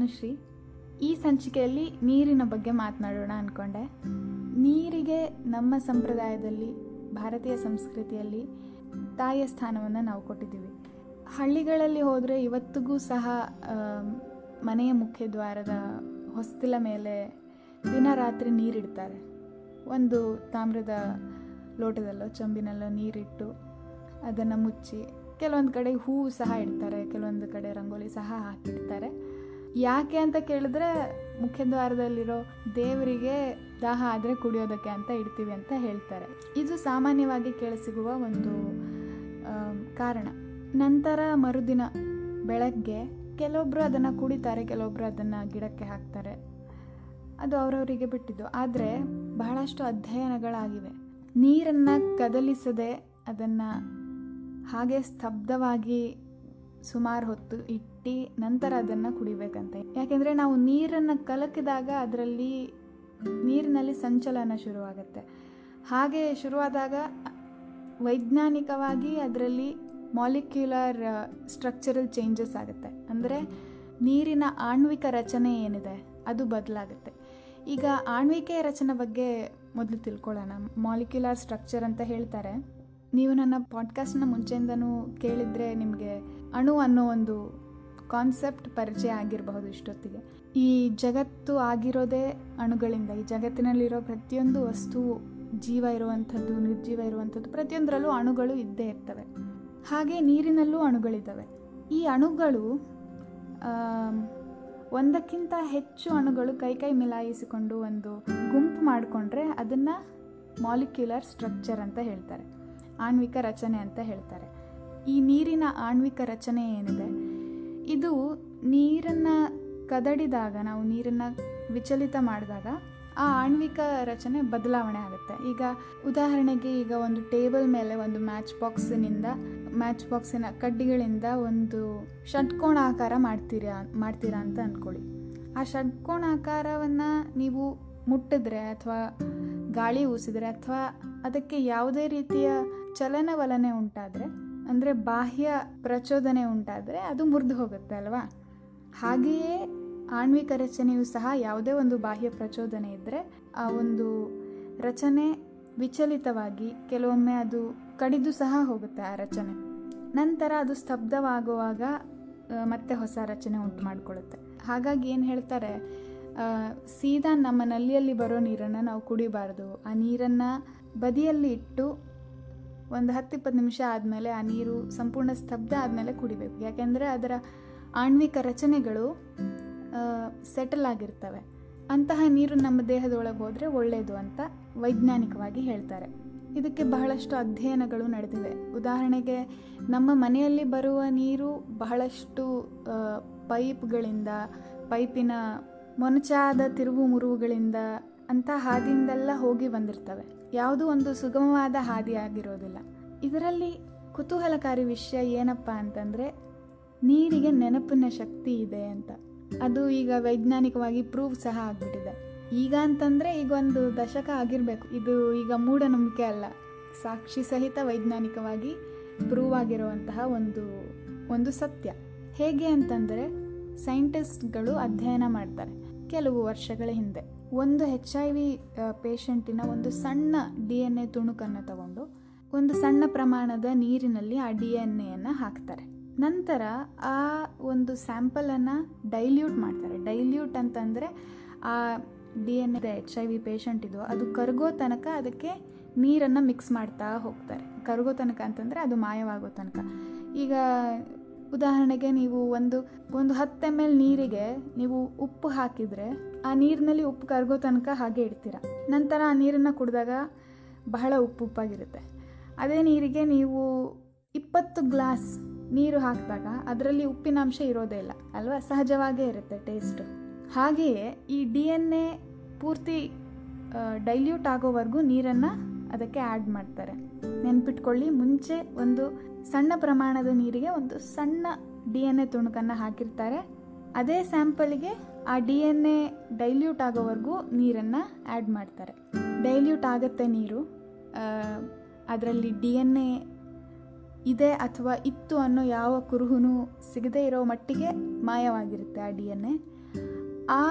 ಅನುಶ್ರೀ, ಈ ಸಂಚಿಕೆಯಲ್ಲಿ ನೀರಿನ ಬಗ್ಗೆ ಮಾತನಾಡೋಣ ಅಂದ್ಕೊಂಡೆ ನೀರಿಗೆ ನಮ್ಮ ಸಂಪ್ರದಾಯದಲ್ಲಿ, ಭಾರತೀಯ ಸಂಸ್ಕೃತಿಯಲ್ಲಿ ತಾಯಿಯ ಸ್ಥಾನವನ್ನು ನಾವು ಕೊಟ್ಟಿದ್ದೀವಿ. ಹಳ್ಳಿಗಳಲ್ಲಿ ಹೋದರೆ ಇವತ್ತಿಗೂ ಸಹ ಮನೆಯ ಮನೆಯ ಮುಖ್ಯದ್ವಾರದ ಹೊಸ್ತಿಲ ಮೇಲೆ ದಿನ ರಾತ್ರಿ ನೀರಿಡ್ತಾರೆ. ಒಂದು ತಾಮ್ರದ ಲೋಟದಲ್ಲೋ, ಚಂಬಿನಲ್ಲೋ ನೀರಿಟ್ಟು ಅದನ್ನು ಮುಚ್ಚಿ, ಕೆಲವೊಂದು ಕಡೆ ಹೂವು ಸಹ ಇಡ್ತಾರೆ, ಕೆಲವೊಂದು ಕಡೆ ರಂಗೋಲಿ ಸಹ ಹಾಕಿಡ್ತಾರೆ. ಯಾಕೆ ಅಂತ ಕೇಳಿದ್ರೆ ಮುಖ್ಯದ್ವಾರದಲ್ಲಿರೋ ದೇವರಿಗೆ ದಾಹ ಆದರೆ ಕುಡಿಯೋದಕ್ಕೆ ಅಂತ ಇಡ್ತೀವಿ ಅಂತ ಹೇಳ್ತಾರೆ. ಇದು ಸಾಮಾನ್ಯವಾಗಿ ಕೇಳಿಸಿಗುವ ಒಂದು ಕಾರಣ. ನಂತರ ಮರುದಿನ ಬೆಳಗ್ಗೆ ಕೆಲವೊಬ್ಬರು ಅದನ್ನು ಕುಡಿತಾರೆ ಕೆಲವೊಬ್ಬರು ಅದನ್ನು ಗಿಡಕ್ಕೆ ಹಾಕ್ತಾರೆ. ಅದು ಅವರವರಿಗೆ ಬಿಟ್ಟಿದ್ದು. ಆದರೆ ಬಹಳಷ್ಟು ಅಧ್ಯಯನಗಳಾಗಿವೆ. ನೀರನ್ನು ಕದಲಿಸದೆ ಅದನ್ನು ಹಾಗೆ ಸ್ತಬ್ಧವಾಗಿ ಸುಮಾರು ಹೊತ್ತು ಇಟ್ಟು ನಂತರ ಅದನ್ನು ಕುಡಿಬೇಕಂತೆ. ಯಾಕೆಂದರೆ ನಾವು ನೀರನ್ನು ಕಲಕಿದಾಗ ಅದರಲ್ಲಿ ನೀರಿನಲ್ಲಿ ಸಂಚಲನ ಶುರುವಾಗುತ್ತೆ. ಹಾಗೆ ಶುರುವಾದಾಗ ವೈಜ್ಞಾನಿಕವಾಗಿ ಅದರಲ್ಲಿ ಮಾಲಿಕ್ಯುಲರ್ ಸ್ಟ್ರಕ್ಚರಲ್ ಚೇಂಜಸ್ ಆಗುತ್ತೆ. ಅಂದರೆ ನೀರಿನ ಆಣ್ವಿಕ ರಚನೆ ಏನಿದೆ ಅದು ಬದಲಾಗುತ್ತೆ. ಈಗ ಆಣ್ವಿಕ ರಚನೆ ಬಗ್ಗೆ ಮೊದಲು ತಿಳ್ಕೊಳ್ಳೋಣ. ಮಾಲಿಕ್ಯುಲರ್ ಸ್ಟ್ರಕ್ಚರ್ ಅಂತ ಹೇಳ್ತಾರೆ. ನೀವು ನನ್ನ ಪಾಡ್ಕಾಸ್ಟ್ನ ಮುಂಚೆಯಿಂದನೂ ಕೇಳಿದರೆ ನಿಮಗೆ ಅಣು ಅನ್ನೋ ಒಂದು ಕಾನ್ಸೆಪ್ಟ್ ಪರಿಚಯ ಆಗಿರಬಹುದು ಇಷ್ಟೊತ್ತಿಗೆ. ಈ ಜಗತ್ತು ಆಗಿರೋದೇ ಅಣುಗಳಿಂದ, ಈ ಜಗತ್ತಿನಲ್ಲಿರೋ ಪ್ರತಿಯೊಂದು ವಸ್ತು ಜೀವ ಇರುವಂಥದ್ದು, ನಿರ್ಜೀವ ಇರುವಂಥದ್ದು, ಪ್ರತಿಯೊಂದರಲ್ಲೂ ಅಣುಗಳು ಇದ್ದೇ ಇರ್ತವೆ. ಹಾಗೆ ನೀರಿನಲ್ಲೂ ಅಣುಗಳಿದ್ದಾವೆ ಈ ಅಣುಗಳು ಒಂದಕ್ಕಿಂತ ಹೆಚ್ಚು ಅಣುಗಳು ಕೈ ಕೈ ಮಿಲಾಯಿಸಿಕೊಂಡು ಒಂದು ಗುಂಪು ಮಾಡಿಕೊಂಡ್ರೆ ಅದನ್ನು ಮಾಲಿಕ್ಯುಲರ್ ಸ್ಟ್ರಕ್ಚರ್ ಅಂತ ಹೇಳ್ತಾರೆ. ಆಣ್ವಿಕ ರಚನೆ ಅಂತ ಹೇಳ್ತಾರೆ. ಈ ನೀರಿನ ಆಣ್ವಿಕ ರಚನೆ ಏನಿದೆ? ಇದು ನೀರನ್ನು ಕದಡಿದಾಗ, ನಾವು ನೀರನ್ನು ವಿಚಲಿತ ಮಾಡಿದಾಗ ಆ ಆಣ್ವಿಕ ರಚನೆ ಬದಲಾವಣೆ ಆಗುತ್ತೆ. ಈಗ ಉದಾಹರಣೆಗೆ ಈಗ ಒಂದು ಟೇಬಲ್ ಮೇಲೆ ಒಂದು ಮ್ಯಾಚ್ ಬಾಕ್ಸಿನಿಂದ, ಮ್ಯಾಚ್ ಬಾಕ್ಸಿನ ಕಡ್ಡಿಗಳಿಂದ ಒಂದು ಷಟ್ಕೋಣಾಕಾರ ಮಾಡ್ತೀರಾ ಮಾಡ್ತೀರಾ ಅಂತ ಅಂದ್ಕೊಳ್ಳಿ ಆ ಷಟ್ಕೋಣಾಕಾರವನ್ನು ನೀವು ಮುಟ್ಟಿದ್ರೆ ಅಥವಾ ಗಾಳಿ ಊಸಿದ್ರೆ ಅಥವಾ ಅದಕ್ಕೆ ಯಾವುದೇ ರೀತಿಯ ಚಲನವಲನೆ ಉಂಟಾದರೆ, ಅಂದರೆ ಬಾಹ್ಯ ಪ್ರಚೋದನೆ ಉಂಟಾದರೆ ಅದು ಮುರಿದು ಹೋಗುತ್ತೆ ಅಲ್ವಾ? ಹಾಗೆಯೇ ಆಣ್ವಿಕ ರಚನೆಯು ಸಹ ಯಾವುದೇ ಒಂದು ಬಾಹ್ಯ ಪ್ರಚೋದನೆ ಇದ್ದರೆ ಆ ಒಂದು ರಚನೆ ವಿಚಲಿತವಾಗಿ ಕೆಲವೊಮ್ಮೆ ಅದು ಕಡಿದು ಸಹ ಹೋಗುತ್ತೆ ಆ ರಚನೆ. ನಂತರ ಅದು ಸ್ತಬ್ಧವಾಗುವಾಗ ಮತ್ತೆ ಹೊಸ ರಚನೆ ಉಂಟು ಮಾಡಿಕೊಳ್ಳುತ್ತೆ. ಹಾಗಾಗಿ ಏನು ಹೇಳ್ತಾರೆ ಸೀದಾ ನಮ್ಮ ನಲ್ಲಿಯಲ್ಲಿ ಬರೋ ನೀರನ್ನು ನಾವು ಕುಡಿಬಾರ್ದು. ಆ ನೀರನ್ನು ಬದಿಯಲ್ಲಿ ಇಟ್ಟು ಒಂದು ಹತ್ತು ಇಪ್ಪತ್ತು ನಿಮಿಷ ಆದಮೇಲೆ ಆ ನೀರು ಸಂಪೂರ್ಣ ಸ್ತಬ್ಧ ಆದಮೇಲೆ ಕುಡಿಬೇಕು. ಯಾಕೆಂದರೆ ಅದರ ಆಣ್ವಿಕ ರಚನೆಗಳು ಸೆಟಲ್ ಆಗಿರ್ತವೆ. ಅಂತಹ ನೀರು ನಮ್ಮ ದೇಹದೊಳಗೆ ಹೋದರೆ ಒಳ್ಳೆಯದು ಅಂತ ವೈಜ್ಞಾನಿಕವಾಗಿ ಹೇಳ್ತಾರೆ. ಇದಕ್ಕೆ ಬಹಳಷ್ಟು ಅಧ್ಯಯನಗಳು ನಡೆದಿವೆ. ಉದಾಹರಣೆಗೆ, ನಮ್ಮ ಮನೆಯಲ್ಲಿ ಬರುವ ನೀರು ಬಹಳಷ್ಟು ಪೈಪ್ಗಳಿಂದ, ಪೈಪಿನ ಮೊನಚಾದ ತಿರುವು ಮುರುವುಗಳಿಂದ ಅಂತ ಹಾದಿಯಿಂದೆಲ್ಲ ಹೋಗಿ ಬಂದಿರ್ತವೆ. ಯಾವುದೂ ಒಂದು ಸುಗಮವಾದ ಹಾದಿ ಆಗಿರೋದಿಲ್ಲ. ಇದರಲ್ಲಿ ಕುತೂಹಲಕಾರಿ ವಿಷಯ ಏನಪ್ಪ ಅಂತಂದರೆ, ನೀರಿಗೆ ನೆನಪಿನ ಶಕ್ತಿ ಇದೆ ಅಂತ. ಅದು ಈಗ ವೈಜ್ಞಾನಿಕವಾಗಿ ಪ್ರೂವ್ ಸಹ ಆಗಿಬಿಟ್ಟಿದೆ. ಈಗ ಅಂತಂದರೆ ಈಗ ಒಂದು ದಶಕ ಆಗಿರಬೇಕು. ಇದು ಈಗ ಮೂಢನಂಬಿಕೆ ಅಲ್ಲ. ಸಾಕ್ಷಿ ಸಹಿತ ವೈಜ್ಞಾನಿಕವಾಗಿ ಪ್ರೂವ್ ಆಗಿರುವಂತಹ ಒಂದು ಒಂದು ಸತ್ಯ. ಹೇಗೆ ಅಂತಂದರೆ, ಸೈಂಟಿಸ್ಟ್ಗಳು ಅಧ್ಯಯನ ಮಾಡ್ತಾರೆ. ಕೆಲವು ವರ್ಷಗಳ ಹಿಂದೆ. ಒಂದು ಹೆಚ್ ಐ ವಿ ಪೇಷಂಟಿನ ಒಂದು ಸಣ್ಣ ಡಿ ಎನ್ ಎ ತುಣುಕನ್ನು ತಗೊಂಡು ಒಂದು ಸಣ್ಣ ಪ್ರಮಾಣದ ನೀರಿನಲ್ಲಿ ಆ ಡಿ ಎನ್ ಎಯನ್ನು ಹಾಕ್ತಾರೆ. ನಂತರ ಆ ಒಂದು ಸ್ಯಾಂಪಲನ್ನು ಡೈಲ್ಯೂಟ್ ಮಾಡ್ತಾರೆ. ಡೈಲ್ಯೂಟ್ ಅಂತಂದರೆ ಆ D N A H I V patient ಇದು, ಅದು ಕರಗೋ ತನಕ ಅದಕ್ಕೆ ನೀರನ್ನು ಮಿಕ್ಸ್ ಮಾಡ್ತಾ ಹೋಗ್ತಾರೆ. ಕರಗೋ ತನಕ ಅಂತಂದರೆ ಅದು ಮಾಯವಾಗೋ ತನಕ. ಈಗ ಉದಾಹರಣೆಗೆ ನೀವು ಒಂದು ಒಂದು ಹತ್ತು ಎಂ ಎಲ್ ನೀರಿಗೆ ನೀವು ಉಪ್ಪು ಹಾಕಿದರೆ ಆ ನೀರಿನಲ್ಲಿ ಉಪ್ಪು ಕರಗೋ ತನಕ ಹಾಗೆ ಇಡ್ತೀರ. ನಂತರ ಆ ನೀರನ್ನು ಕುಡಿದಾಗ ಬಹಳ ಉಪ್ಪು ಉಪ್ಪಾಗಿರುತ್ತೆ. ಅದೇ ನೀರಿಗೆ ನೀವು ಇಪ್ಪತ್ತು ಗ್ಲಾಸ್ ನೀರು ಹಾಕಿದಾಗ ಅದರಲ್ಲಿ ಉಪ್ಪಿನಾಂಶ ಇರೋದೇ ಇಲ್ಲ, ಅಲ್ವಾ? ಸಹಜವಾಗೇ ಇರುತ್ತೆ ಟೇಸ್ಟು. ಹಾಗೆಯೇ ಈ ಡಿ ಎನ್ ಎ ಪೂರ್ತಿ ಡೈಲ್ಯೂಟ್ ಆಗೋವರೆಗೂ ನೀರನ್ನು ಅದಕ್ಕೆ ಆ್ಯಡ್ ಮಾಡ್ತಾರೆ. ನೆನ್ಪಿಟ್ಕೊಳ್ಳಿ, ಮುಂಚೆ ಒಂದು ಸಣ್ಣ ಪ್ರಮಾಣದ ನೀರಿಗೆ ಒಂದು ಸಣ್ಣ ಡಿ ಎನ್ ಎ ತುಣುಕನ್ನು ಹಾಕಿರ್ತಾರೆ. ಅದೇ ಸ್ಯಾಂಪಲ್ಗೆ ಆ ಡಿ ಎನ್ ಎ ಡೈಲ್ಯೂಟ್ ಆಗೋವರೆಗೂ ನೀರನ್ನು ಆ್ಯಡ್ ಮಾಡ್ತಾರೆ. ಡೈಲ್ಯೂಟ್ ಆಗುತ್ತೆ ನೀರು. ಅದರಲ್ಲಿ ಡಿ ಎನ್ ಎ ಇದೆ ಅಥವಾ ಇತ್ತು ಅನ್ನೋ ಯಾವ ಕುರುಹುನೂ ಸಿಗದೇ ಇರೋ ಮಟ್ಟಿಗೆ ಮಾಯವಾಗಿರುತ್ತೆ ಆ ಡಿ ಎನ್ ಎ ಆ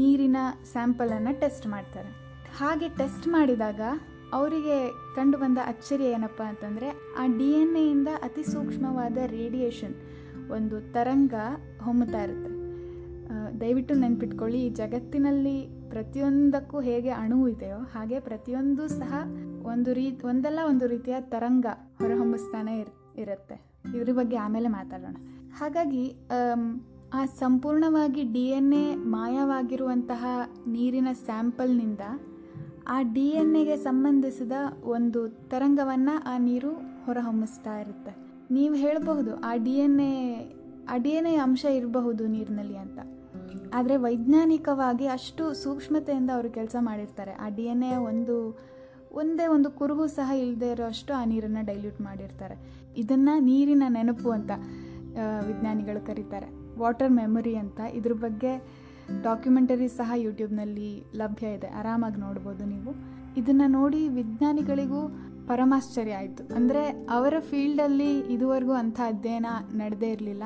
ನೀರಿನ ಸ್ಯಾಂಪಲನ್ನು ಟೆಸ್ಟ್ ಮಾಡ್ತಾರೆ. ಹಾಗೆ ಟೆಸ್ಟ್ ಮಾಡಿದಾಗ ಅವರಿಗೆ ಕಂಡು ಬಂದ ಅಚ್ಚರಿ ಏನಪ್ಪ ಅಂತಂದರೆ ಆ ಡಿ ಎನ್ ಎಯಿಂದ ಅತಿ ಸೂಕ್ಷ್ಮವಾದ ರೇಡಿಯೇಷನ್, ಒಂದು ತರಂಗ ಹೊಮ್ಮುತ್ತಾ ಇರುತ್ತೆ. ದಯವಿಟ್ಟು ನೆನ್ಪಿಟ್ಕೊಳ್ಳಿ, ಈ ಜಗತ್ತಿನಲ್ಲಿ ಪ್ರತಿಯೊಂದಕ್ಕೂ ಹೇಗೆ ಅಣು ಇದೆಯೋ ಹಾಗೆ ಪ್ರತಿಯೊಂದು ಸಹ ಒಂದು ರೀತಿ ಒಂದಲ್ಲ ಒಂದು ರೀತಿಯ ತರಂಗ ಹೊರಹೊಮ್ಮಿಸ್ತಾನೆ ಇರ್, ಇರುತ್ತೆ. ಇದ್ರ ಬಗ್ಗೆ ಆಮೇಲೆ ಮಾತಾಡೋಣ. ಹಾಗಾಗಿ ಆ ಸಂಪೂರ್ಣವಾಗಿ ಡಿ ಎನ್ ಎ ಮಾಯವಾಗಿರುವಂತಹ ನೀರಿನ ಸ್ಯಾಂಪಲ್ನಿಂದ ಆ ಡಿ ಎನ್ ಎಗೆ ಸಂಬಂಧಿಸಿದ ಒಂದು ತರಂಗವನ್ನು ಆ ನೀರು ಹೊರಹೊಮ್ಮಿಸ್ತಾ ಇರುತ್ತೆ. ನೀವು ಹೇಳಬಹುದು, ಆ ಡಿ ಎನ್ ಎ, ಆ ಡಿ ಎನ್ ಎ ಅಂಶ ಇರಬಹುದು ನೀರಿನಲ್ಲಿ ಅಂತ. ಆದರೆ ವೈಜ್ಞಾನಿಕವಾಗಿ ಅಷ್ಟು ಸೂಕ್ಷ್ಮತೆಯಿಂದ ಅವರು ಕೆಲಸ ಮಾಡಿರ್ತಾರೆ. ಆ ಡಿ ಎನ್ ಒಂದು, ಒಂದೇ ಒಂದು ಕುರುಹು ಸಹ ಇಲ್ಲದೆ ಇರೋ ಅಷ್ಟು ಆ ನೀರನ್ನು ಡೈಲ್ಯೂಟ್ ಮಾಡಿರ್ತಾರೆ. ಇದನ್ನು ನೀರಿನ ನೆನಪು ಅಂತ ವಿಜ್ಞಾನಿಗಳು ಕರೀತಾರೆ. ವಾಟರ್ ಮೆಮೊರಿ ಅಂತ. ಇದ್ರ ಬಗ್ಗೆ ಡಾಕ್ಯುಮೆಂಟರಿ ಸಹ ಯೂಟ್ಯೂಬ್ನಲ್ಲಿ ಲಭ್ಯ ಇದೆ. ಆರಾಮಾಗಿ ನೋಡ್ಬೋದು ನೀವು. ಇದನ್ನು ನೋಡಿ ವಿಜ್ಞಾನಿಗಳಿಗೂ ಪರಮಾಶ್ಚರ್ಯ ಆಯಿತು. ಅಂದರೆ ಅವರ ಫೀಲ್ಡಲ್ಲಿ ಇದುವರೆಗೂ ಅಂಥ ಅಧ್ಯಯನ ನಡೆದೇ ಇರಲಿಲ್ಲ.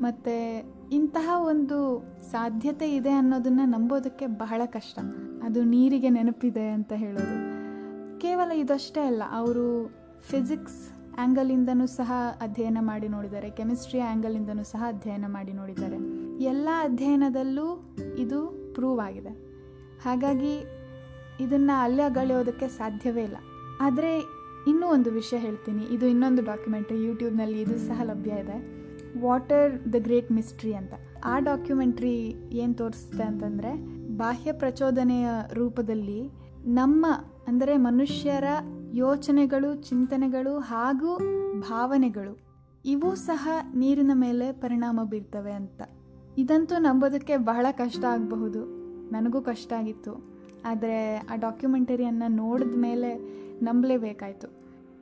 ಮತ್ತು ಇಂತಹ ಒಂದು ಸಾಧ್ಯತೆ ಇದೆ ಅನ್ನೋದನ್ನು ನಂಬೋದಕ್ಕೆ ಬಹಳ ಕಷ್ಟ. ಅದು ನೀರಿಗೆ ನೆನಪಿದೆ ಅಂತ ಹೇಳೋದು. ಕೇವಲ ಇದಷ್ಟೇ ಅಲ್ಲ, ಅವರು ಫಿಸಿಕ್ಸ್ ಆ್ಯಂಗಲಿಂದನೂ ಸಹ ಅಧ್ಯಯನ ಮಾಡಿ ನೋಡಿದ್ದಾರೆ ಕೆಮಿಸ್ಟ್ರಿ ಆ್ಯಂಗಲಿಂದನೂ ಸಹ ಅಧ್ಯಯನ ಮಾಡಿ ನೋಡಿದ್ದಾರೆ. ಎಲ್ಲ ಅಧ್ಯಯನದಲ್ಲೂ ಇದು ಪ್ರೂವ್ ಆಗಿದೆ. ಹಾಗಾಗಿ ಇದನ್ನು ಅಲ್ಲಗಳೆಯೋದಕ್ಕೆ ಸಾಧ್ಯವೇ ಇಲ್ಲ. ಆದರೆ ಇನ್ನೂ ಒಂದು ವಿಷಯ ಹೇಳ್ತೀನಿ. ಇದು ಇನ್ನೊಂದು ಡಾಕ್ಯುಮೆಂಟ್ರಿ ಯೂಟ್ಯೂಬ್ನಲ್ಲಿ ಇದು ಸಹ ಲಭ್ಯ ಇದೆ. ವಾಟರ್ ದ ಗ್ರೇಟ್ ಮಿಸ್ಟ್ರಿ ಅಂತ. ಆ ಡಾಕ್ಯುಮೆಂಟ್ರಿ ಏನು ತೋರಿಸುತ್ತೆ ಅಂತಂದರೆ, ಬಾಹ್ಯ ಪ್ರಚೋದನೆಯ ರೂಪದಲ್ಲಿ ನಮ್ಮ, ಅಂದರೆ ಮನುಷ್ಯರ ಯೋಚನೆಗಳು, ಚಿಂತನೆಗಳು ಹಾಗೂ ಭಾವನೆಗಳು, ಇವು ಸಹ ನೀರಿನ ಮೇಲೆ ಪರಿಣಾಮ ಬೀರ್ತವೆ ಅಂತ. ಇದಂತೂ ನಂಬೋದಕ್ಕೆ ಬಹಳ ಕಷ್ಟ ಆಗಬಹುದು. ನನಗೂ ಕಷ್ಟ ಆಗಿತ್ತು. ಆದರೆ ಆ ಡಾಕ್ಯುಮೆಂಟರಿಯನ್ನು ನೋಡಿದ ಮೇಲೆ ನಂಬಲೇಬೇಕಾಯಿತು.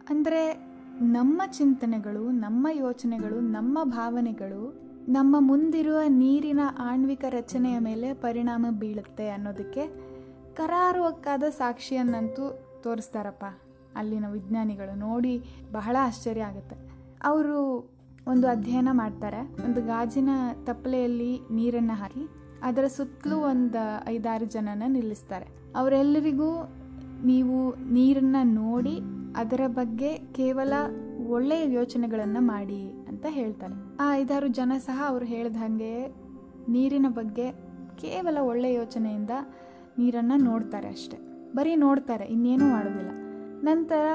ಅಂದರೆ ನಮ್ಮ ಚಿಂತನೆಗಳು, ನಮ್ಮ ಯೋಚನೆಗಳು, ನಮ್ಮ ಭಾವನೆಗಳು, ನಮ್ಮ ಮುಂದಿರುವ ನೀರಿನ ಆಣ್ವಿಕ ರಚನೆಯ ಮೇಲೆ ಪರಿಣಾಮ ಬೀಳುತ್ತೆ ಅನ್ನೋದಕ್ಕೆ ಕರಾರುವಕ್ಕಾದ ಸಾಕ್ಷಿಯನ್ನಂತೂ ತೋರಿಸ್ತಾರಪ್ಪ. ಅಲ್ಲಿನ ವಿಜ್ಞಾನಿಗಳು ನೋಡಿ ಬಹಳ ಆಶ್ಚರ್ಯ ಆಗುತ್ತೆ. ಅವರು ಒಂದು ಅಧ್ಯಯನ ಮಾಡ್ತಾರೆ. ಒಂದು ಗಾಜಿನ ತಪ್ಪಲೆಯಲ್ಲಿ ನೀರನ್ನು ಹಾಕಿ ಅದರ ಸುತ್ತಲೂ ಒಂದು ಐದಾರು ಜನನ ನಿಲ್ಲಿಸ್ತಾರೆ. ಅವರೆಲ್ಲರಿಗೂ ನೀವು ನೀರನ್ನು ನೋಡಿ ಅದರ ಬಗ್ಗೆ ಕೇವಲ ಒಳ್ಳೆಯ ಯೋಚನೆಗಳನ್ನು ಮಾಡಿ ಅಂತ ಹೇಳ್ತಾರೆ. ಆ ಐದಾರು ಜನ ಸಹ ಅವರು ಹೇಳಿದ ಹಾಗೆ ನೀರಿನ ಬಗ್ಗೆ ಕೇವಲ ಒಳ್ಳೆಯ ಯೋಚನೆಯಿಂದ ನೀರನ್ನು ನೋಡ್ತಾರೆ ಅಷ್ಟೆ. ಬರೀ ನೋಡ್ತಾರೆ, ಇನ್ನೇನೂ ಮಾಡೋದಿಲ್ಲ. ನಂತರ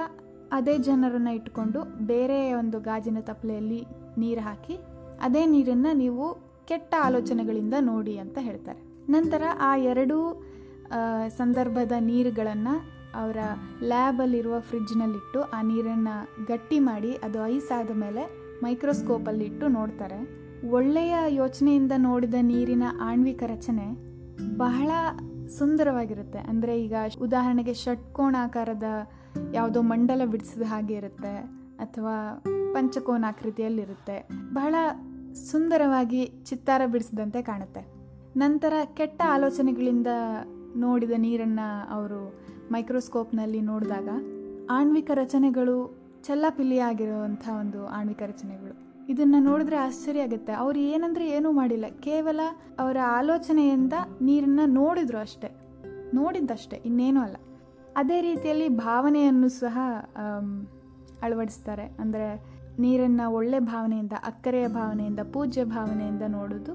ಅದೇ ಜನರನ್ನು ಇಟ್ಕೊಂಡು ಬೇರೆ ಒಂದು ಗಾಜಿನ ತಪ್ಪಲೆಯಲ್ಲಿ ನೀರು ಹಾಕಿ ಅದೇ ನೀರನ್ನು ನೀವು ಕೆಟ್ಟ ಆಲೋಚನೆಗಳಿಂದ ನೋಡಿ ಅಂತ ಹೇಳ್ತಾರೆ. ನಂತರ ಆ ಎರಡೂ ಸಂದರ್ಭದ ನೀರುಗಳನ್ನು ಅವರ ಲ್ಯಾಬಲ್ಲಿರುವ ಫ್ರಿಡ್ಜ್ನಲ್ಲಿಟ್ಟು ಆ ನೀರನ್ನು ಗಟ್ಟಿ ಮಾಡಿ ಅದು ಐಸ್ ಆದ ಮೇಲೆ ಮೈಕ್ರೋಸ್ಕೋಪಲ್ಲಿಟ್ಟು ನೋಡ್ತಾರೆ. ಒಳ್ಳೆಯ ಯೋಚನೆಯಿಂದ ನೋಡಿದ ನೀರಿನ ಆಣ್ವಿಕ ರಚನೆ ಬಹಳ ಸುಂದರವಾಗಿರುತ್ತೆ. ಅಂದರೆ ಈಗ ಉದಾಹರಣೆಗೆ ಷಟ್ಕೋಣಾಕಾರದ ಯಾವುದೋ ಮಂಡಲ ಬಿಡಿಸಿದ ಹಾಗೆ ಇರುತ್ತೆ, ಅಥವಾ ಪಂಚಕೋನಾಕೃತಿಯಲ್ಲಿರುತ್ತೆ ಬಹಳ ಸುಂದರವಾಗಿ ಚಿತ್ತಾರ ಬಿಡಿಸಿದಂತೆ ಕಾಣುತ್ತೆ. ನಂತರ ಕೆಟ್ಟ ಆಲೋಚನೆಗಳಿಂದ ನೋಡಿದ ನೀರನ್ನು ಅವರು ಮೈಕ್ರೋಸ್ಕೋಪ್ನಲ್ಲಿ ನೋಡಿದಾಗ ಆಣ್ವಿಕ ರಚನೆಗಳು ಚೆಲ್ಲಾಪಿಲ್ಲಿಯಾಗಿರುವಂಥ ಒಂದು ಆಣ್ವಿಕ ರಚನೆಗಳು. ಇದನ್ನು ನೋಡಿದ್ರೆ ಆಶ್ಚರ್ಯ ಆಗುತ್ತೆ. ಅವ್ರು ಏನಂದರೆ ಏನೂ ಮಾಡಿಲ್ಲ. ಕೇವಲ ಅವರ ಆಲೋಚನೆಯಿಂದ ನೀರನ್ನು ನೋಡಿದ್ರು ಅಷ್ಟೆ. ನೋಡಿದ್ದಷ್ಟೇ, ಇನ್ನೇನೂ ಅಲ್ಲ. ಅದೇ ರೀತಿಯಲ್ಲಿ ಭಾವನೆಯನ್ನು ಸಹ ಅಳವಡಿಸ್ತಾರೆ. ಅಂದರೆ ನೀರನ್ನು ಒಳ್ಳೆ ಭಾವನೆಯಿಂದ, ಅಕ್ಕರೆಯ ಭಾವನೆಯಿಂದ, ಪೂಜ್ಯ ಭಾವನೆಯಿಂದ ನೋಡೋದು,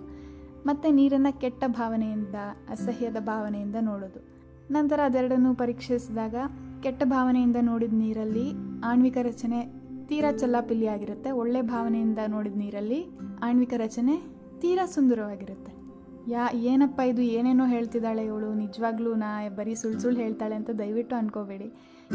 ಮತ್ತು ನೀರನ್ನು ಕೆಟ್ಟ ಭಾವನೆಯಿಂದ, ಅಸಹ್ಯದ ಭಾವನೆಯಿಂದ ನೋಡೋದು. ನಂತರ ಅದೆರಡನ್ನು ಪರೀಕ್ಷಿಸಿದಾಗ ಕೆಟ್ಟ ಭಾವನೆಯಿಂದ ನೋಡಿದ ನೀರಲ್ಲಿ ಆಣ್ವಿಕ ರಚನೆ ತೀರಾ ಚಲ್ಲಾಪಿಲ್ಲಿಯಾಗಿರುತ್ತೆ. ಒಳ್ಳೆ ಭಾವನೆಯಿಂದ ನೋಡಿದ ನೀರಲ್ಲಿ ಆಣ್ವಿಕ ರಚನೆ ತೀರಾ ಸುಂದರವಾಗಿರುತ್ತೆ. ಯಾ, ಏನಪ್ಪ ಇದು? ಏನೇನೋ ಹೇಳ್ತಿದ್ದಾಳೆ ಇವಳು. ನಿಜವಾಗ್ಲೂ ನಾ ಬರೀ ಸುಳ್ಳು ಸುಳ್ಳು ಹೇಳ್ತಾಳೆ ಅಂತ ದಯವಿಟ್ಟು ಅನ್ಕೋಬೇಡಿ.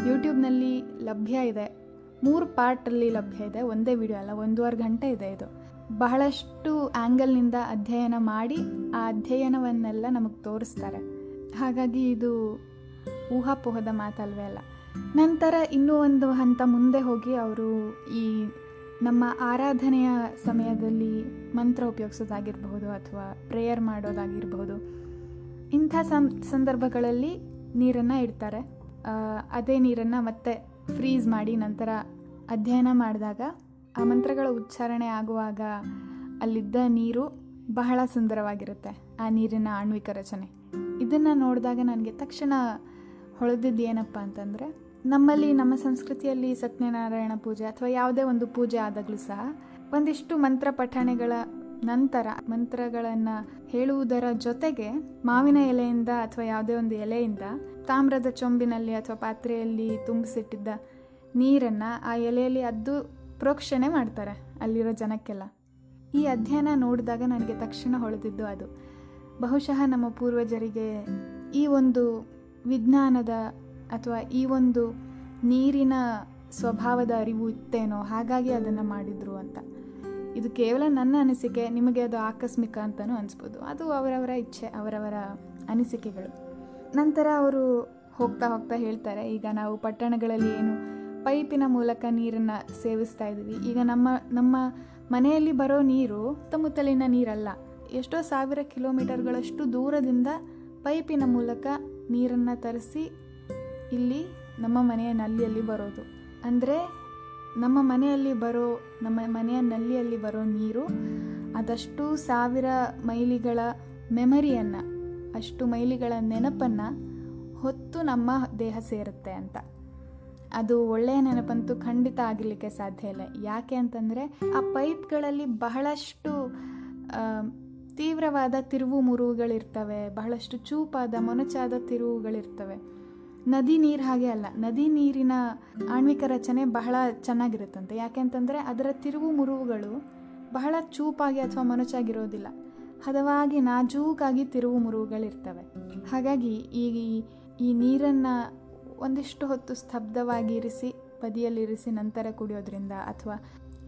ಯೂಟ್ಯೂಬ್ನಲ್ಲಿ ಲಭ್ಯ ಇದೆ. ಮೂರು ಪಾರ್ಟಲ್ಲಿ ಲಭ್ಯ ಇದೆ. ಒಂದೇ ವಿಡಿಯೋ ಅಲ್ಲ, ಒಂದೂವರೆ ಗಂಟೆ ಇದೆ ಇದು. ಬಹಳಷ್ಟು ಆ್ಯಂಗಲ್ನಿಂದ ಅಧ್ಯಯನ ಮಾಡಿ ಆ ಅಧ್ಯಯನವನ್ನೆಲ್ಲ ನಮಗೆ ತೋರಿಸ್ತಾರೆ. ಹಾಗಾಗಿ ಇದು ಊಹಾಪೋಹದ ಮಾತಲ್ವೇ ಅಲ್ಲ. ನಂತರ ಇನ್ನೂ ಒಂದು ಹಂತ ಮುಂದೆ ಹೋಗಿ ಅವರು ಈ ನಮ್ಮ ಆರಾಧನೆಯ ಸಮಯದಲ್ಲಿ ಮಂತ್ರ ಉಪಯೋಗಿಸೋದಾಗಿರಬಹುದು ಅಥವಾ ಪ್ರೇಯರ್ ಮಾಡೋದಾಗಿರಬಹುದು, ಇಂಥ ಸಂದರ್ಭಗಳಲ್ಲಿ ನೀರನ್ನು ಇಡ್ತಾರೆ. ಅದೇ ನೀರನ್ನು ಮತ್ತೆ ಫ್ರೀಸ್ ಮಾಡಿ ನಂತರ ಅಧ್ಯಯನ ಮಾಡಿದಾಗ ಆ ಮಂತ್ರಗಳ ಉಚ್ಚಾರಣೆ ಆಗುವಾಗ ಅಲ್ಲಿದ್ದ ನೀರು ಬಹಳ ಸುಂದರವಾಗಿರುತ್ತೆ, ಆ ನೀರಿನ ಆಣ್ವಿಕ ರಚನೆ. ಇದನ್ನು ನೋಡಿದಾಗ ನನಗೆ ತಕ್ಷಣ ಹೊಳೆದಿದ್ದು ಏನಪ್ಪ ಅಂತಂದರೆ, ನಮ್ಮಲ್ಲಿ ನಮ್ಮ ಸಂಸ್ಕೃತಿಯಲ್ಲಿ ಸತ್ಯನಾರಾಯಣ ಪೂಜೆ ಅಥವಾ ಯಾವುದೇ ಒಂದು ಪೂಜೆ ಆದಾಗಲೂ ಸಹ ಒಂದಿಷ್ಟು ಮಂತ್ರ ಪಠಣೆಗಳ ನಂತರ ಮಂತ್ರಗಳನ್ನು ಹೇಳುವುದರ ಜೊತೆಗೆ ಮಾವಿನ ಎಲೆಯಿಂದ ಅಥವಾ ಯಾವುದೇ ಒಂದು ಎಲೆಯಿಂದ ತಾಮ್ರದ ಚೊಂಬಿನಲ್ಲಿ ಅಥವಾ ಪಾತ್ರೆಯಲ್ಲಿ ತುಂಬಿಸಿಟ್ಟಿದ್ದ ನೀರನ್ನು ಆ ಎಲೆಯಲ್ಲಿ ಅದ್ದು ಪ್ರೋಕ್ಷಣೆ ಮಾಡ್ತಾರೆ ಅಲ್ಲಿರೋ ಜನಕ್ಕೆಲ್ಲ. ಈ ಅಧ್ಯಯನ ನೋಡಿದಾಗ ನನಗೆ ತಕ್ಷಣ ಹೊಳೆದಿದ್ದು ಅದು. ಬಹುಶಃ ನಮ್ಮ ಪೂರ್ವಜರಿಗೆ ಈ ಒಂದು ವಿಜ್ಞಾನದ ಅಥವಾ ಈ ಒಂದು ನೀರಿನ ಸ್ವಭಾವದ ಅರಿವು ಇತ್ತೇನೋ, ಹಾಗಾಗಿ ಅದನ್ನು ಮಾಡಿದರು ಅಂತ. ಇದು ಕೇವಲ ನನ್ನ ಅನಿಸಿಕೆ, ನಿಮಗೆ ಅದು ಆಕಸ್ಮಿಕ ಅಂತಲೂ ಅನಿಸ್ಬೋದು. ಅದು ಅವರವರ ಇಚ್ಛೆ, ಅವರವರ ಅನಿಸಿಕೆಗಳು. ನಂತರ ಅವರು ಹೋಗ್ತಾ ಹೋಗ್ತಾ ಹೇಳ್ತಾರೆ, ಈಗ ನಾವು ಪಟ್ಟಣಗಳಲ್ಲಿ ಏನು ಪೈಪಿನ ಮೂಲಕ ನೀರನ್ನು ಸೇವಿಸ್ತಾ ಇದ್ದೀವಿ. ಈಗ ನಮ್ಮ ನಮ್ಮ ಮನೆಯಲ್ಲಿ ಬರೋ ನೀರು ಸುತ್ತಮುತ್ತಲಿನ ನೀರಲ್ಲ. ಎಷ್ಟೋ ಸಾವಿರ ಕಿಲೋಮೀಟರ್ಗಳಷ್ಟು ದೂರದಿಂದ ಪೈಪಿನ ಮೂಲಕ ನೀರನ್ನು ತರಿಸಿ ಇಲ್ಲಿ ನಮ್ಮ ಮನೆಯ ನಲ್ಲಿಯಲ್ಲಿ ಬರೋದು. ಅಂದರೆ ನಮ್ಮ ಮನೆಯಲ್ಲಿ ಬರೋ, ನಮ್ಮ ಮನೆಯ ನಲ್ಲಿಯಲ್ಲಿ ಬರೋ ನೀರು ಅದಷ್ಟು ಸಾವಿರ ಮೈಲಿಗಳ ಮೆಮರಿಯನ್ನು, ಅಷ್ಟು ಮೈಲಿಗಳ ನೆನಪನ್ನು ಹೊತ್ತು ನಮ್ಮ ದೇಹ ಸೇರುತ್ತೆ ಅಂತ. ಅದು ಒಳ್ಳೆಯ ನೆನಪಂತೂ ಖಂಡಿತ ಆಗಲಿಕ್ಕೆ ಸಾಧ್ಯ ಇಲ್ಲ. ಯಾಕೆ ಅಂತಂದರೆ ಆ ಪೈಪ್ಗಳಲ್ಲಿ ಬಹಳಷ್ಟು ತೀವ್ರವಾದ ತಿರುವು ಮುರುವುಗಳಿರ್ತವೆ, ಬಹಳಷ್ಟು ಚೂಪಾದ ಮೊನಚಾದ ತಿರುವುಗಳಿರ್ತವೆ. ನದಿ ನೀರು ಹಾಗೆ ಅಲ್ಲ, ನದಿ ನೀರಿನ ಆಣ್ವಿಕ ರಚನೆ ಬಹಳ ಚೆನ್ನಾಗಿರುತ್ತಂತೆ. ಯಾಕೆಂತಂದರೆ ಅದರ ತಿರುವು ಮುರುವುಗಳು ಬಹಳ ಚೂಪಾಗಿ ಅಥವಾ ಮೊನಚಾಗಿರೋದಿಲ್ಲ. ಹದವಾಗಿ ನಾಜೂಕಾಗಿ ತಿರುವು ಮುರುವುಗಳಿರ್ತವೆ. ಹಾಗಾಗಿ ಈ ಈ ನೀರನ್ನು ಒಂದಿಷ್ಟು ಹೊತ್ತು ಸ್ತಬ್ಧವಾಗಿ ಇರಿಸಿ ಬದಿಯಲ್ಲಿರಿಸಿ ನಂತರ ಕುಡಿಯೋದ್ರಿಂದ ಅಥವಾ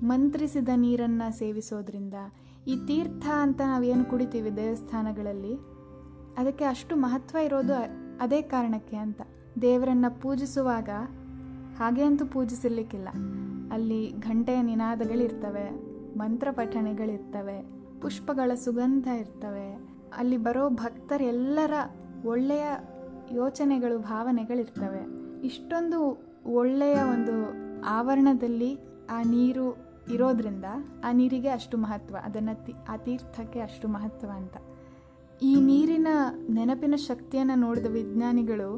ಮಂತ್ರಿಸಿದ ನೀರನ್ನು ಸೇವಿಸೋದ್ರಿಂದ ಈ ತೀರ್ಥ ಅಂತ ನಾವೇನು ಕುಡಿತೀವಿ ದೇವಸ್ಥಾನಗಳಲ್ಲಿ, ಅದಕ್ಕೆ ಅಷ್ಟು ಮಹತ್ವ ಇರೋದು ಅದೇ ಕಾರಣಕ್ಕೆ ಅಂತ. ದೇವರನ್ನು ಪೂಜಿಸುವಾಗ ಹಾಗೆ ಅಂತೂ ಪೂಜಿಸಲಿಕ್ಕಿಲ್ಲ ಅಲ್ಲಿ ಘಂಟೆಯ ನಿನಾದಗಳಿರ್ತವೆ, ಮಂತ್ರ ಪಠಣೆಗಳಿರ್ತವೆ, ಪುಷ್ಪಗಳ ಸುಗಂಧ ಇರ್ತವೆ. ಅಲ್ಲಿ ಬರೋ ಭಕ್ತರೆಲ್ಲರ ಒಳ್ಳೆಯ ಯೋಚನೆಗಳು, ಭಾವನೆಗಳಿರ್ತವೆ. ಇಷ್ಟೊಂದು ಒಳ್ಳೆಯ ಒಂದು ಆವರಣದಲ್ಲಿ ಆ ನೀರು ಇರೋದ್ರಿಂದ ಆ ನೀರಿಗೆ ಅಷ್ಟು ಮಹತ್ವ, ಅದನ್ನು ಆ ತೀರ್ಥಕ್ಕೆ ಅಷ್ಟು ಮಹತ್ವ ಅಂತ. ಈ ನೀರಿನ ನೆನಪಿನ ಶಕ್ತಿಯನ್ನು ನೋಡಿದ ವಿಜ್ಞಾನಿಗಳು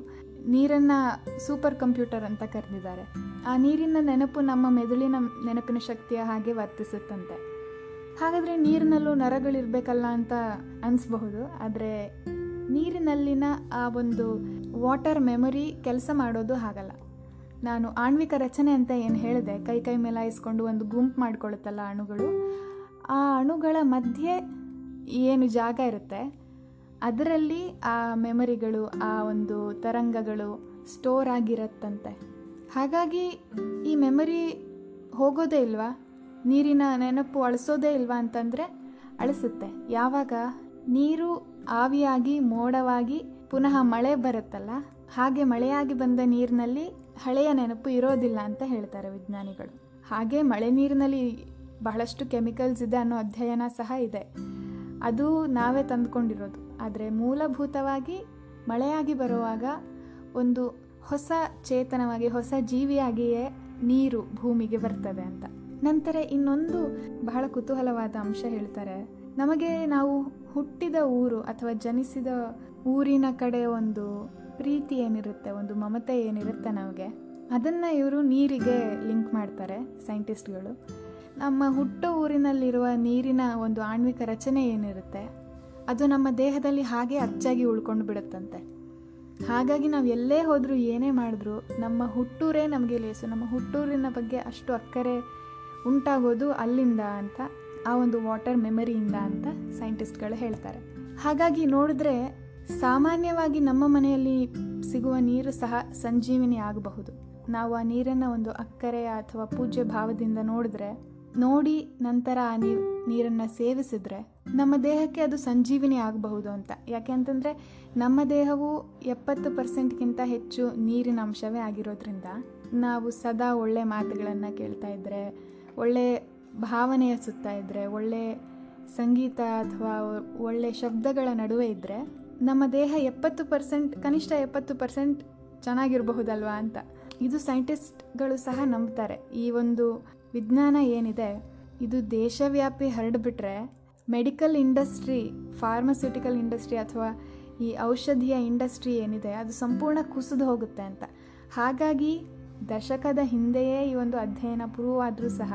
ನೀರನ್ನು ಸೂಪರ್ ಕಂಪ್ಯೂಟರ್ ಅಂತ ಕರೆದಿದ್ದಾರೆ. ಆ ನೀರಿನ ನೆನಪು ನಮ್ಮ ಮೆದುಳಿನ ನೆನಪಿನ ಶಕ್ತಿಯ ಹಾಗೆ ವರ್ತಿಸುತ್ತಂತೆ. ಹಾಗಾದರೆ ನೀರಿನಲ್ಲೂ ನರಗಳಿರಬೇಕಲ್ಲ ಅಂತ ಅನಿಸ್ಬಹುದು, ಆದರೆ ನೀರಿನಲ್ಲಿನ ಆ ಒಂದು ವಾಟರ್ ಮೆಮೊರಿ ಕೆಲಸ ಮಾಡೋದು ಹಾಗಲ್ಲ. ನಾನು ಆಣ್ವಿಕ ರಚನೆ ಅಂತ ಏನು ಹೇಳಿದೆ, ಕೈ ಕೈ ಮೇಲಾಯಿಸ್ಕೊಂಡು ಒಂದು ಗುಂಪು ಮಾಡ್ಕೊಳ್ಳುತ್ತಲ್ಲ ಅಣುಗಳು, ಆ ಅಣುಗಳ ಮಧ್ಯೆ ಏನು ಜಾಗ ಇರುತ್ತೆ, ಅದರಲ್ಲಿ ಆ ಮೆಮರಿಗಳು, ಆ ಒಂದು ತರಂಗಗಳು ಸ್ಟೋರ್ ಆಗಿರತ್ತಂತೆ. ಹಾಗಾಗಿ ಈ ಮೆಮರಿ ಹೋಗೋದೇ ಇಲ್ವಾ? ನೀರಿನ ನೆನಪು ಅಳಿಸೋದೇ ಇಲ್ವಾ ಅಂತಂದರೆ ಅಳಿಸುತ್ತೆ. ಯಾವಾಗ? ನೀರು ಆವಿಯಾಗಿ, ಮೋಡವಾಗಿ, ಪುನಃ ಮಳೆ ಬರುತ್ತಲ್ಲ, ಹಾಗೆ ಮಳೆಯಾಗಿ ಬಂದ ನೀರಿನಲ್ಲಿ ಹಳೆಯ ನೆನಪು ಇರೋದಿಲ್ಲ ಅಂತ ಹೇಳ್ತಾರೆ ವಿಜ್ಞಾನಿಗಳು. ಹಾಗೆ ಮಳೆ ನೀರಿನಲ್ಲಿ ಬಹಳಷ್ಟು ಕೆಮಿಕಲ್ಸ್ ಇದೆ ಅನ್ನೋ ಅಧ್ಯಯನ ಸಹ ಇದೆ. ಅದು ನಾವೇ ತಂದುಕೊಂಡಿರೋದು. ಆದರೆ ಮೂಲಭೂತವಾಗಿ ಮಳೆಯಾಗಿ ಬರುವಾಗ ಒಂದು ಹೊಸ ಚೇತನವಾಗಿ, ಹೊಸ ಜೀವಿಯಾಗಿಯೇ ನೀರು ಭೂಮಿಗೆ ಬರ್ತದೆ ಅಂತ. ನಂತರ ಇನ್ನೊಂದು ಬಹಳ ಕುತೂಹಲವಾದ ಅಂಶ ಹೇಳ್ತಾರೆ. ನಮಗೆ ನಾವು ಹುಟ್ಟಿದ ಊರು ಅಥವಾ ಜನಿಸಿದ ಊರಿನ ಕಡೆ ಒಂದು ಪ್ರೀತಿ ಏನಿರುತ್ತೆ, ಒಂದು ಮಮತೆ ಏನಿರುತ್ತೆ ನಮಗೆ, ಅದನ್ನು ಇವರು ನೀರಿಗೆ ಲಿಂಕ್ ಮಾಡ್ತಾರೆ ಸೈಂಟಿಸ್ಟ್ಗಳು. ನಮ್ಮ ಹುಟ್ಟೋ ಊರಿನಲ್ಲಿರುವ ನೀರಿನ ಒಂದು ಆಣ್ವಿಕ ರಚನೆ ಏನಿರುತ್ತೆ, ಅದು ನಮ್ಮ ದೇಹದಲ್ಲಿ ಹಾಗೆ ಅಚ್ಚಾಗಿ ಉಳ್ಕೊಂಡು ಬಿಡುತ್ತಂತೆ. ಹಾಗಾಗಿ ನಾವು ಎಲ್ಲೇ ಹೋದರೂ ಏನೇ ಮಾಡಿದ್ರು ನಮ್ಮ ಹುಟ್ಟೂರೇ ನಮಗೆ ಲೇಸು, ನಮ್ಮ ಹುಟ್ಟೂರಿನ ಬಗ್ಗೆ ಅಷ್ಟು ಅಕ್ಕರೆ ಉಂಟಾಗೋದು ಅಲ್ಲಿಂದ ಅಂತ, ಆ ಒಂದು ವಾಟರ್ ಮೆಮರಿಯಿಂದ ಅಂತ ಸೈಂಟಿಸ್ಟ್ಗಳು ಹೇಳ್ತಾರೆ. ಹಾಗಾಗಿ ನೋಡಿದ್ರೆ ಸಾಮಾನ್ಯವಾಗಿ ನಮ್ಮ ಮನೆಯಲ್ಲಿ ಸಿಗುವ ನೀರು ಸಹ ಸಂಜೀವಿನಿ ಆಗಬಹುದು. ನಾವು ಆ ನೀರನ್ನು ಒಂದು ಅಕ್ಕರೆಯ ಅಥವಾ ಪೂಜ್ಯ ಭಾವದಿಂದ ನೋಡಿದ್ರೆ, ನೋಡಿ ನಂತರ ಆ ನೀರು ನೀರನ್ನು ಸೇವಿಸಿದ್ರೆ ನಮ್ಮ ದೇಹಕ್ಕೆ ಅದು ಸಂಜೀವಿನಿ ಆಗಬಹುದು ಅಂತ. ಯಾಕೆ ಅಂತಂದರೆ, ನಮ್ಮ ದೇಹವು ಎಪ್ಪತ್ತು ಪರ್ಸೆಂಟ್ಗಿಂತ ಹೆಚ್ಚು ನೀರಿನ ಅಂಶವೇ ಆಗಿರೋದ್ರಿಂದ, ನಾವು ಸದಾ ಒಳ್ಳೆ ಮಾತುಗಳನ್ನು ಕೇಳ್ತಾ ಇದ್ದರೆ ಒಳ್ಳೆ ಭಾವನೆಯ ಸುತ್ತ ಇದ್ದರೆ ಒಳ್ಳೆ ಸಂಗೀತ ಅಥವಾ ಒಳ್ಳೆ ಶಬ್ದಗಳ ನಡುವೆ ಇದ್ದರೆ ನಮ್ಮ ದೇಹ ಎಪ್ಪತ್ತು ಪರ್ಸೆಂಟ್, ಕನಿಷ್ಠ ಎಪ್ಪತ್ತು ಪರ್ಸೆಂಟ್ ಚೆನ್ನಾಗಿರಬಹುದಲ್ವಾ ಅಂತ. ಇದು ಸೈಂಟಿಸ್ಟ್ಗಳು ಸಹ ನಂಬ್ತಾರೆ. ಈ ಒಂದು ವಿಜ್ಞಾನ ಏನಿದೆ, ಇದು ದೇಶವ್ಯಾಪಿ ಹರಡಿಬಿಟ್ರೆ ಮೆಡಿಕಲ್ ಇಂಡಸ್ಟ್ರಿ, ಫಾರ್ಮಸ್ಯೂಟಿಕಲ್ ಇಂಡಸ್ಟ್ರಿ ಅಥವಾ ಈ ಔಷಧಿಯ ಇಂಡಸ್ಟ್ರಿ ಏನಿದೆ, ಅದು ಸಂಪೂರ್ಣ ಕುಸಿದು ಹೋಗುತ್ತೆ ಅಂತ. ಹಾಗಾಗಿ ದಶಕದ ಹಿಂದೆಯೇ ಈ ಒಂದು ಅಧ್ಯಯನ ಪ್ರೂವ್ ಸಹ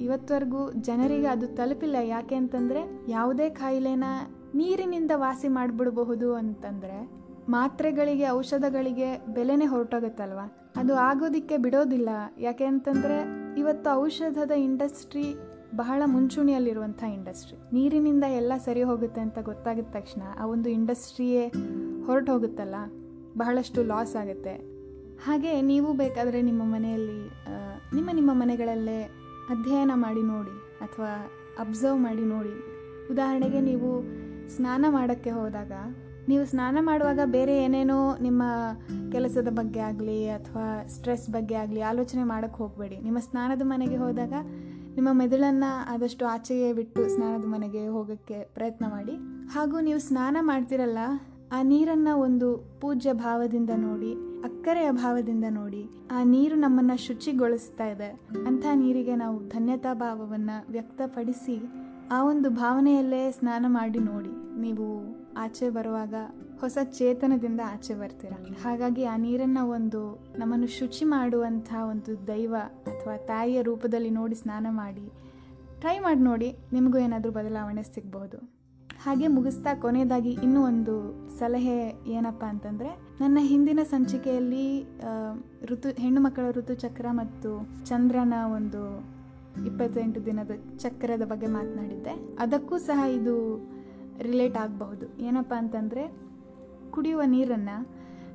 ಇವತ್ತವರೆಗೂ ಜನರಿಗೆ ಅದು ತಲುಪಿಲ್ಲ. ಯಾಕೆ ಅಂತಂದರೆ ಯಾವುದೇ ಕಾಯಿಲೆನ ನೀರಿನಿಂದ ವಾಸಿ ಮಾಡಿಬಿಡಬಹುದು ಅಂತಂದರೆ ಮಾತ್ರೆಗಳಿಗೆ, ಔಷಧಗಳಿಗೆ ಬೆಲೆನೇ ಹೊರಟೋಗುತ್ತಲ್ವ? ಅದು ಆಗೋದಕ್ಕೆ ಬಿಡೋದಿಲ್ಲ. ಯಾಕೆ ಅಂತಂದರೆ ಇವತ್ತು ಔಷಧದ ಇಂಡಸ್ಟ್ರಿ ಬಹಳ ಮುಂಚೂಣಿಯಲ್ಲಿರುವಂಥ ಇಂಡಸ್ಟ್ರಿ. ನೀರಿನಿಂದ ಎಲ್ಲ ಸರಿ ಹೋಗುತ್ತೆ ಅಂತ ಗೊತ್ತಾಗಿದ ತಕ್ಷಣ ಆ ಒಂದು ಇಂಡಸ್ಟ್ರಿಯೇ ಹೊರಟು ಹೋಗುತ್ತಲ್ಲ ಬಹಳಷ್ಟು ಲಾಸ್ ಆಗುತ್ತೆ. ಹಾಗೆ ನೀವು ಬೇಕಾದರೆ ನಿಮ್ಮ ಮನೆಯಲ್ಲಿ ನಿಮ್ಮ ನಿಮ್ಮ ಮನೆಗಳಲ್ಲೇ ಅಧ್ಯಯನ ಮಾಡಿ ನೋಡಿ ಅಥವಾ ಅಬ್ಸರ್ವ್ ಮಾಡಿ ನೋಡಿ. ಉದಾಹರಣೆಗೆ ನೀವು ಸ್ನಾನ ಮಾಡೋಕ್ಕೆ ಹೋದಾಗ, ನೀವು ಸ್ನಾನ ಮಾಡುವಾಗ ಬೇರೆ ಏನೇನೋ ನಿಮ್ಮ ಕೆಲಸದ ಬಗ್ಗೆ ಆಗಲಿ ಅಥವಾ ಸ್ಟ್ರೆಸ್ ಬಗ್ಗೆ ಆಗಲಿ ಆಲೋಚನೆ ಮಾಡೋಕ್ಕೆ ಹೋಗಬೇಡಿ. ನಿಮ್ಮ ಸ್ನಾನದ ಮನೆಗೆ ಹೋದಾಗ ನಿಮ್ಮ ಮೆದುಳನ್ನು ಆದಷ್ಟು ಆಚೆಗೆ ಬಿಟ್ಟು ಸ್ನಾನದ ಮನೆಗೆ ಹೋಗೋಕ್ಕೆ ಪ್ರಯತ್ನ ಮಾಡಿ. ಹಾಗೂ ನೀವು ಸ್ನಾನ ಮಾಡ್ತಿರಲ್ಲ, ಆ ನೀರನ್ನು ಒಂದು ಪೂಜ್ಯ ಭಾವದಿಂದ ನೋಡಿ, ಅಕ್ಕರೆಯ ಭಾವದಿಂದ ನೋಡಿ, ಆ ನೀರು ನಮ್ಮನ್ನು ಶುಚಿಗೊಳಿಸ್ತಾ ಇದೆ. ಅಂಥ ನೀರಿಗೆ ನಾವು ಧನ್ಯತಾ ಭಾವವನ್ನು ವ್ಯಕ್ತಪಡಿಸಿ ಆ ಒಂದು ಭಾವನೆಯಲ್ಲೇ ಸ್ನಾನ ಮಾಡಿ ನೋಡಿ. ನೀವು ಆಚೆ ಬರುವಾಗ ಹೊಸ ಚೇತನದಿಂದ ಆಚೆ ಬರ್ತೀರ. ಹಾಗಾಗಿ ಆ ನೀರನ್ನು ಒಂದು ನಮ್ಮನ್ನು ಶುಚಿ ಮಾಡುವಂಥ ಒಂದು ದೈವ ಅಥವಾ ತಾಯಿಯ ರೂಪದಲ್ಲಿ ನೋಡಿ ಸ್ನಾನ ಮಾಡಿ, ಟ್ರೈ ಮಾಡಿ ನೋಡಿ ನಿಮಗೂ ಏನಾದರೂ ಬದಲಾವಣೆ ಸಿಗ್ಬೋದು. ಹಾಗೆ ಮುಗಿಸ್ತಾ ಕೊನೆಯದಾಗಿ ಇನ್ನೂ ಒಂದು ಸಲಹೆ ಏನಪ್ಪ ಅಂತಂದರೆ, ನನ್ನ ಹಿಂದಿನ ಸಂಚಿಕೆಯಲ್ಲಿ ಋತು, ಹೆಣ್ಣು ಮಕ್ಕಳ ಋತುಚಕ್ರ ಮತ್ತು ಚಂದ್ರನ ಒಂದು ಇಪ್ಪತ್ತೆಂಟು ದಿನದ ಚಕ್ರದ ಬಗ್ಗೆ ಮಾತನಾಡಿದ್ದೆ. ಅದಕ್ಕೂ ಸಹ ಇದು ರಿಲೇಟ್ ಆಗಬಹುದು. ಏನಪ್ಪ ಅಂತಂದರೆ, ಕುಡಿಯುವ ನೀರನ್ನು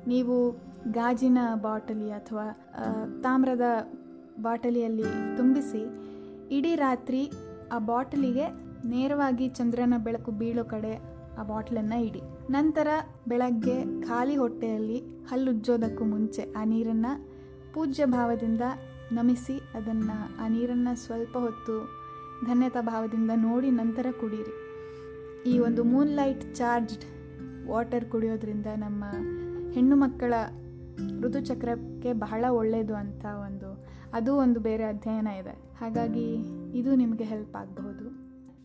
ನೀವು ಗಾಜಿನ ಬಾಟಲಿ ಅಥವಾ ತಾಮ್ರದ ಬಾಟಲಿಯಲ್ಲಿ ತುಂಬಿಸಿ, ಇಡೀ ರಾತ್ರಿ ಆ ಬಾಟಲಿಗೆ ನೇರವಾಗಿ ಚಂದ್ರನ ಬೆಳಕು ಬೀಳೋ ಕಡೆ ಆ ಬಾಟ್ಲನ್ನು ಇಡಿ. ನಂತರ ಬೆಳಗ್ಗೆ ಖಾಲಿ ಹೊಟ್ಟೆಯಲ್ಲಿ ಹಲ್ಲುಜ್ಜೋದಕ್ಕೂ ಮುಂಚೆ ಆ ನೀರನ್ನು ಪೂಜ್ಯ ಭಾವದಿಂದ ನಮಿಸಿ ಅದನ್ನು ಆ ನೀರನ್ನು ಸ್ವಲ್ಪ ಹೊತ್ತು ಧನ್ಯತಾ ಭಾವದಿಂದ ನೋಡಿ ನಂತರ ಕುಡೀರಿ. ಈ ಒಂದು ಮೂನ್ ಲೈಟ್ ಚಾರ್ಜ್ಡ್ ವಾಟರ್ ಕುಡಿಯೋದ್ರಿಂದ ನಮ್ಮ ಹೆಣ್ಣು ಮಕ್ಕಳ ಋತುಚಕ್ರಕ್ಕೆ ಬಹಳ ಒಳ್ಳೆಯದು ಅಂತ ಒಂದು, ಅದು ಒಂದು ಬೇರೆ ಅಧ್ಯಯನ ಇದೆ. ಹಾಗಾಗಿ ಇದು ನಿಮಗೆ ಹೆಲ್ಪ್ ಆಗಬಹುದು.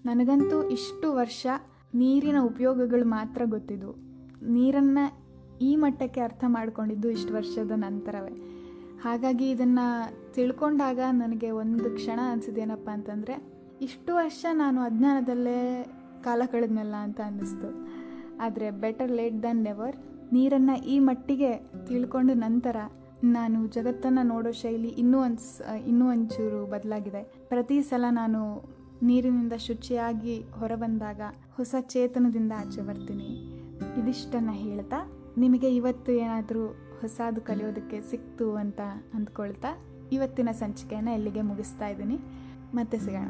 ನನಗಂತೂ ಇಷ್ಟು ವರ್ಷ ನೀರಿನ ಉಪಯೋಗಗಳು ಮಾತ್ರ ಗೊತ್ತಿದ್ದು. ನೀರನ್ನು ಈ ಮಟ್ಟಕ್ಕೆ ಅರ್ಥ ಮಾಡಿಕೊಂಡಿದ್ದು ಇಷ್ಟು ವರ್ಷದ ನಂತರವೇ. ಹಾಗಾಗಿ ಇದನ್ನು ತಿಳ್ಕೊಂಡಾಗ ನನಗೆ ಒಂದು ಕ್ಷಣ ಅನಿಸಿದೇನಪ್ಪ ಅಂತಂದರೆ, ಇಷ್ಟು ವರ್ಷ ನಾನು ಅಜ್ಞಾನದಲ್ಲೇ ಕಾಲ ಕಳೆದ್ನಲ್ಲ ಅಂತ ಅನ್ನಿಸ್ತು. ಆದರೆ ಬೆಟರ್ ಲೇಟ್ ದನ್ ನೆವರ್ ನೀರನ್ನು ಈ ಮಟ್ಟಿಗೆ ತಿಳ್ಕೊಂಡ ನಂತರ ನಾನು ಜಗತ್ತನ್ನು ನೋಡೋ ಶೈಲಿ ಇನ್ನೂ ಒಂದು ಇನ್ನೂ ಒಂಚೂರು ಬದಲಾಗಿದೆ. ಪ್ರತಿ ಸಲ ನಾನು ನೀರಿನಿಂದ ಶುಚಿಯಾಗಿ ಹೊರಬಂದಾಗ ಹೊಸ ಚೇತನದಿಂದ ಆಚೆ ಬರ್ತೀನಿ. ಇದಿಷ್ಟನ್ನು ಹೇಳ್ತಾ, ನಿಮಗೆ ಇವತ್ತು ಏನಾದರೂ ಹೊಸದು ಕಲಿಯೋದಕ್ಕೆ ಸಿಕ್ತು ಅಂತ ಅಂದ್ಕೊಳ್ತಾ ಇವತ್ತಿನ ಸಂಚಿಕೆಯನ್ನು ಇಲ್ಲಿಗೆ ಮುಗಿಸ್ತಾ ಇದ್ದೀನಿ. ಮತ್ತೆ ಸಿಗೋಣ.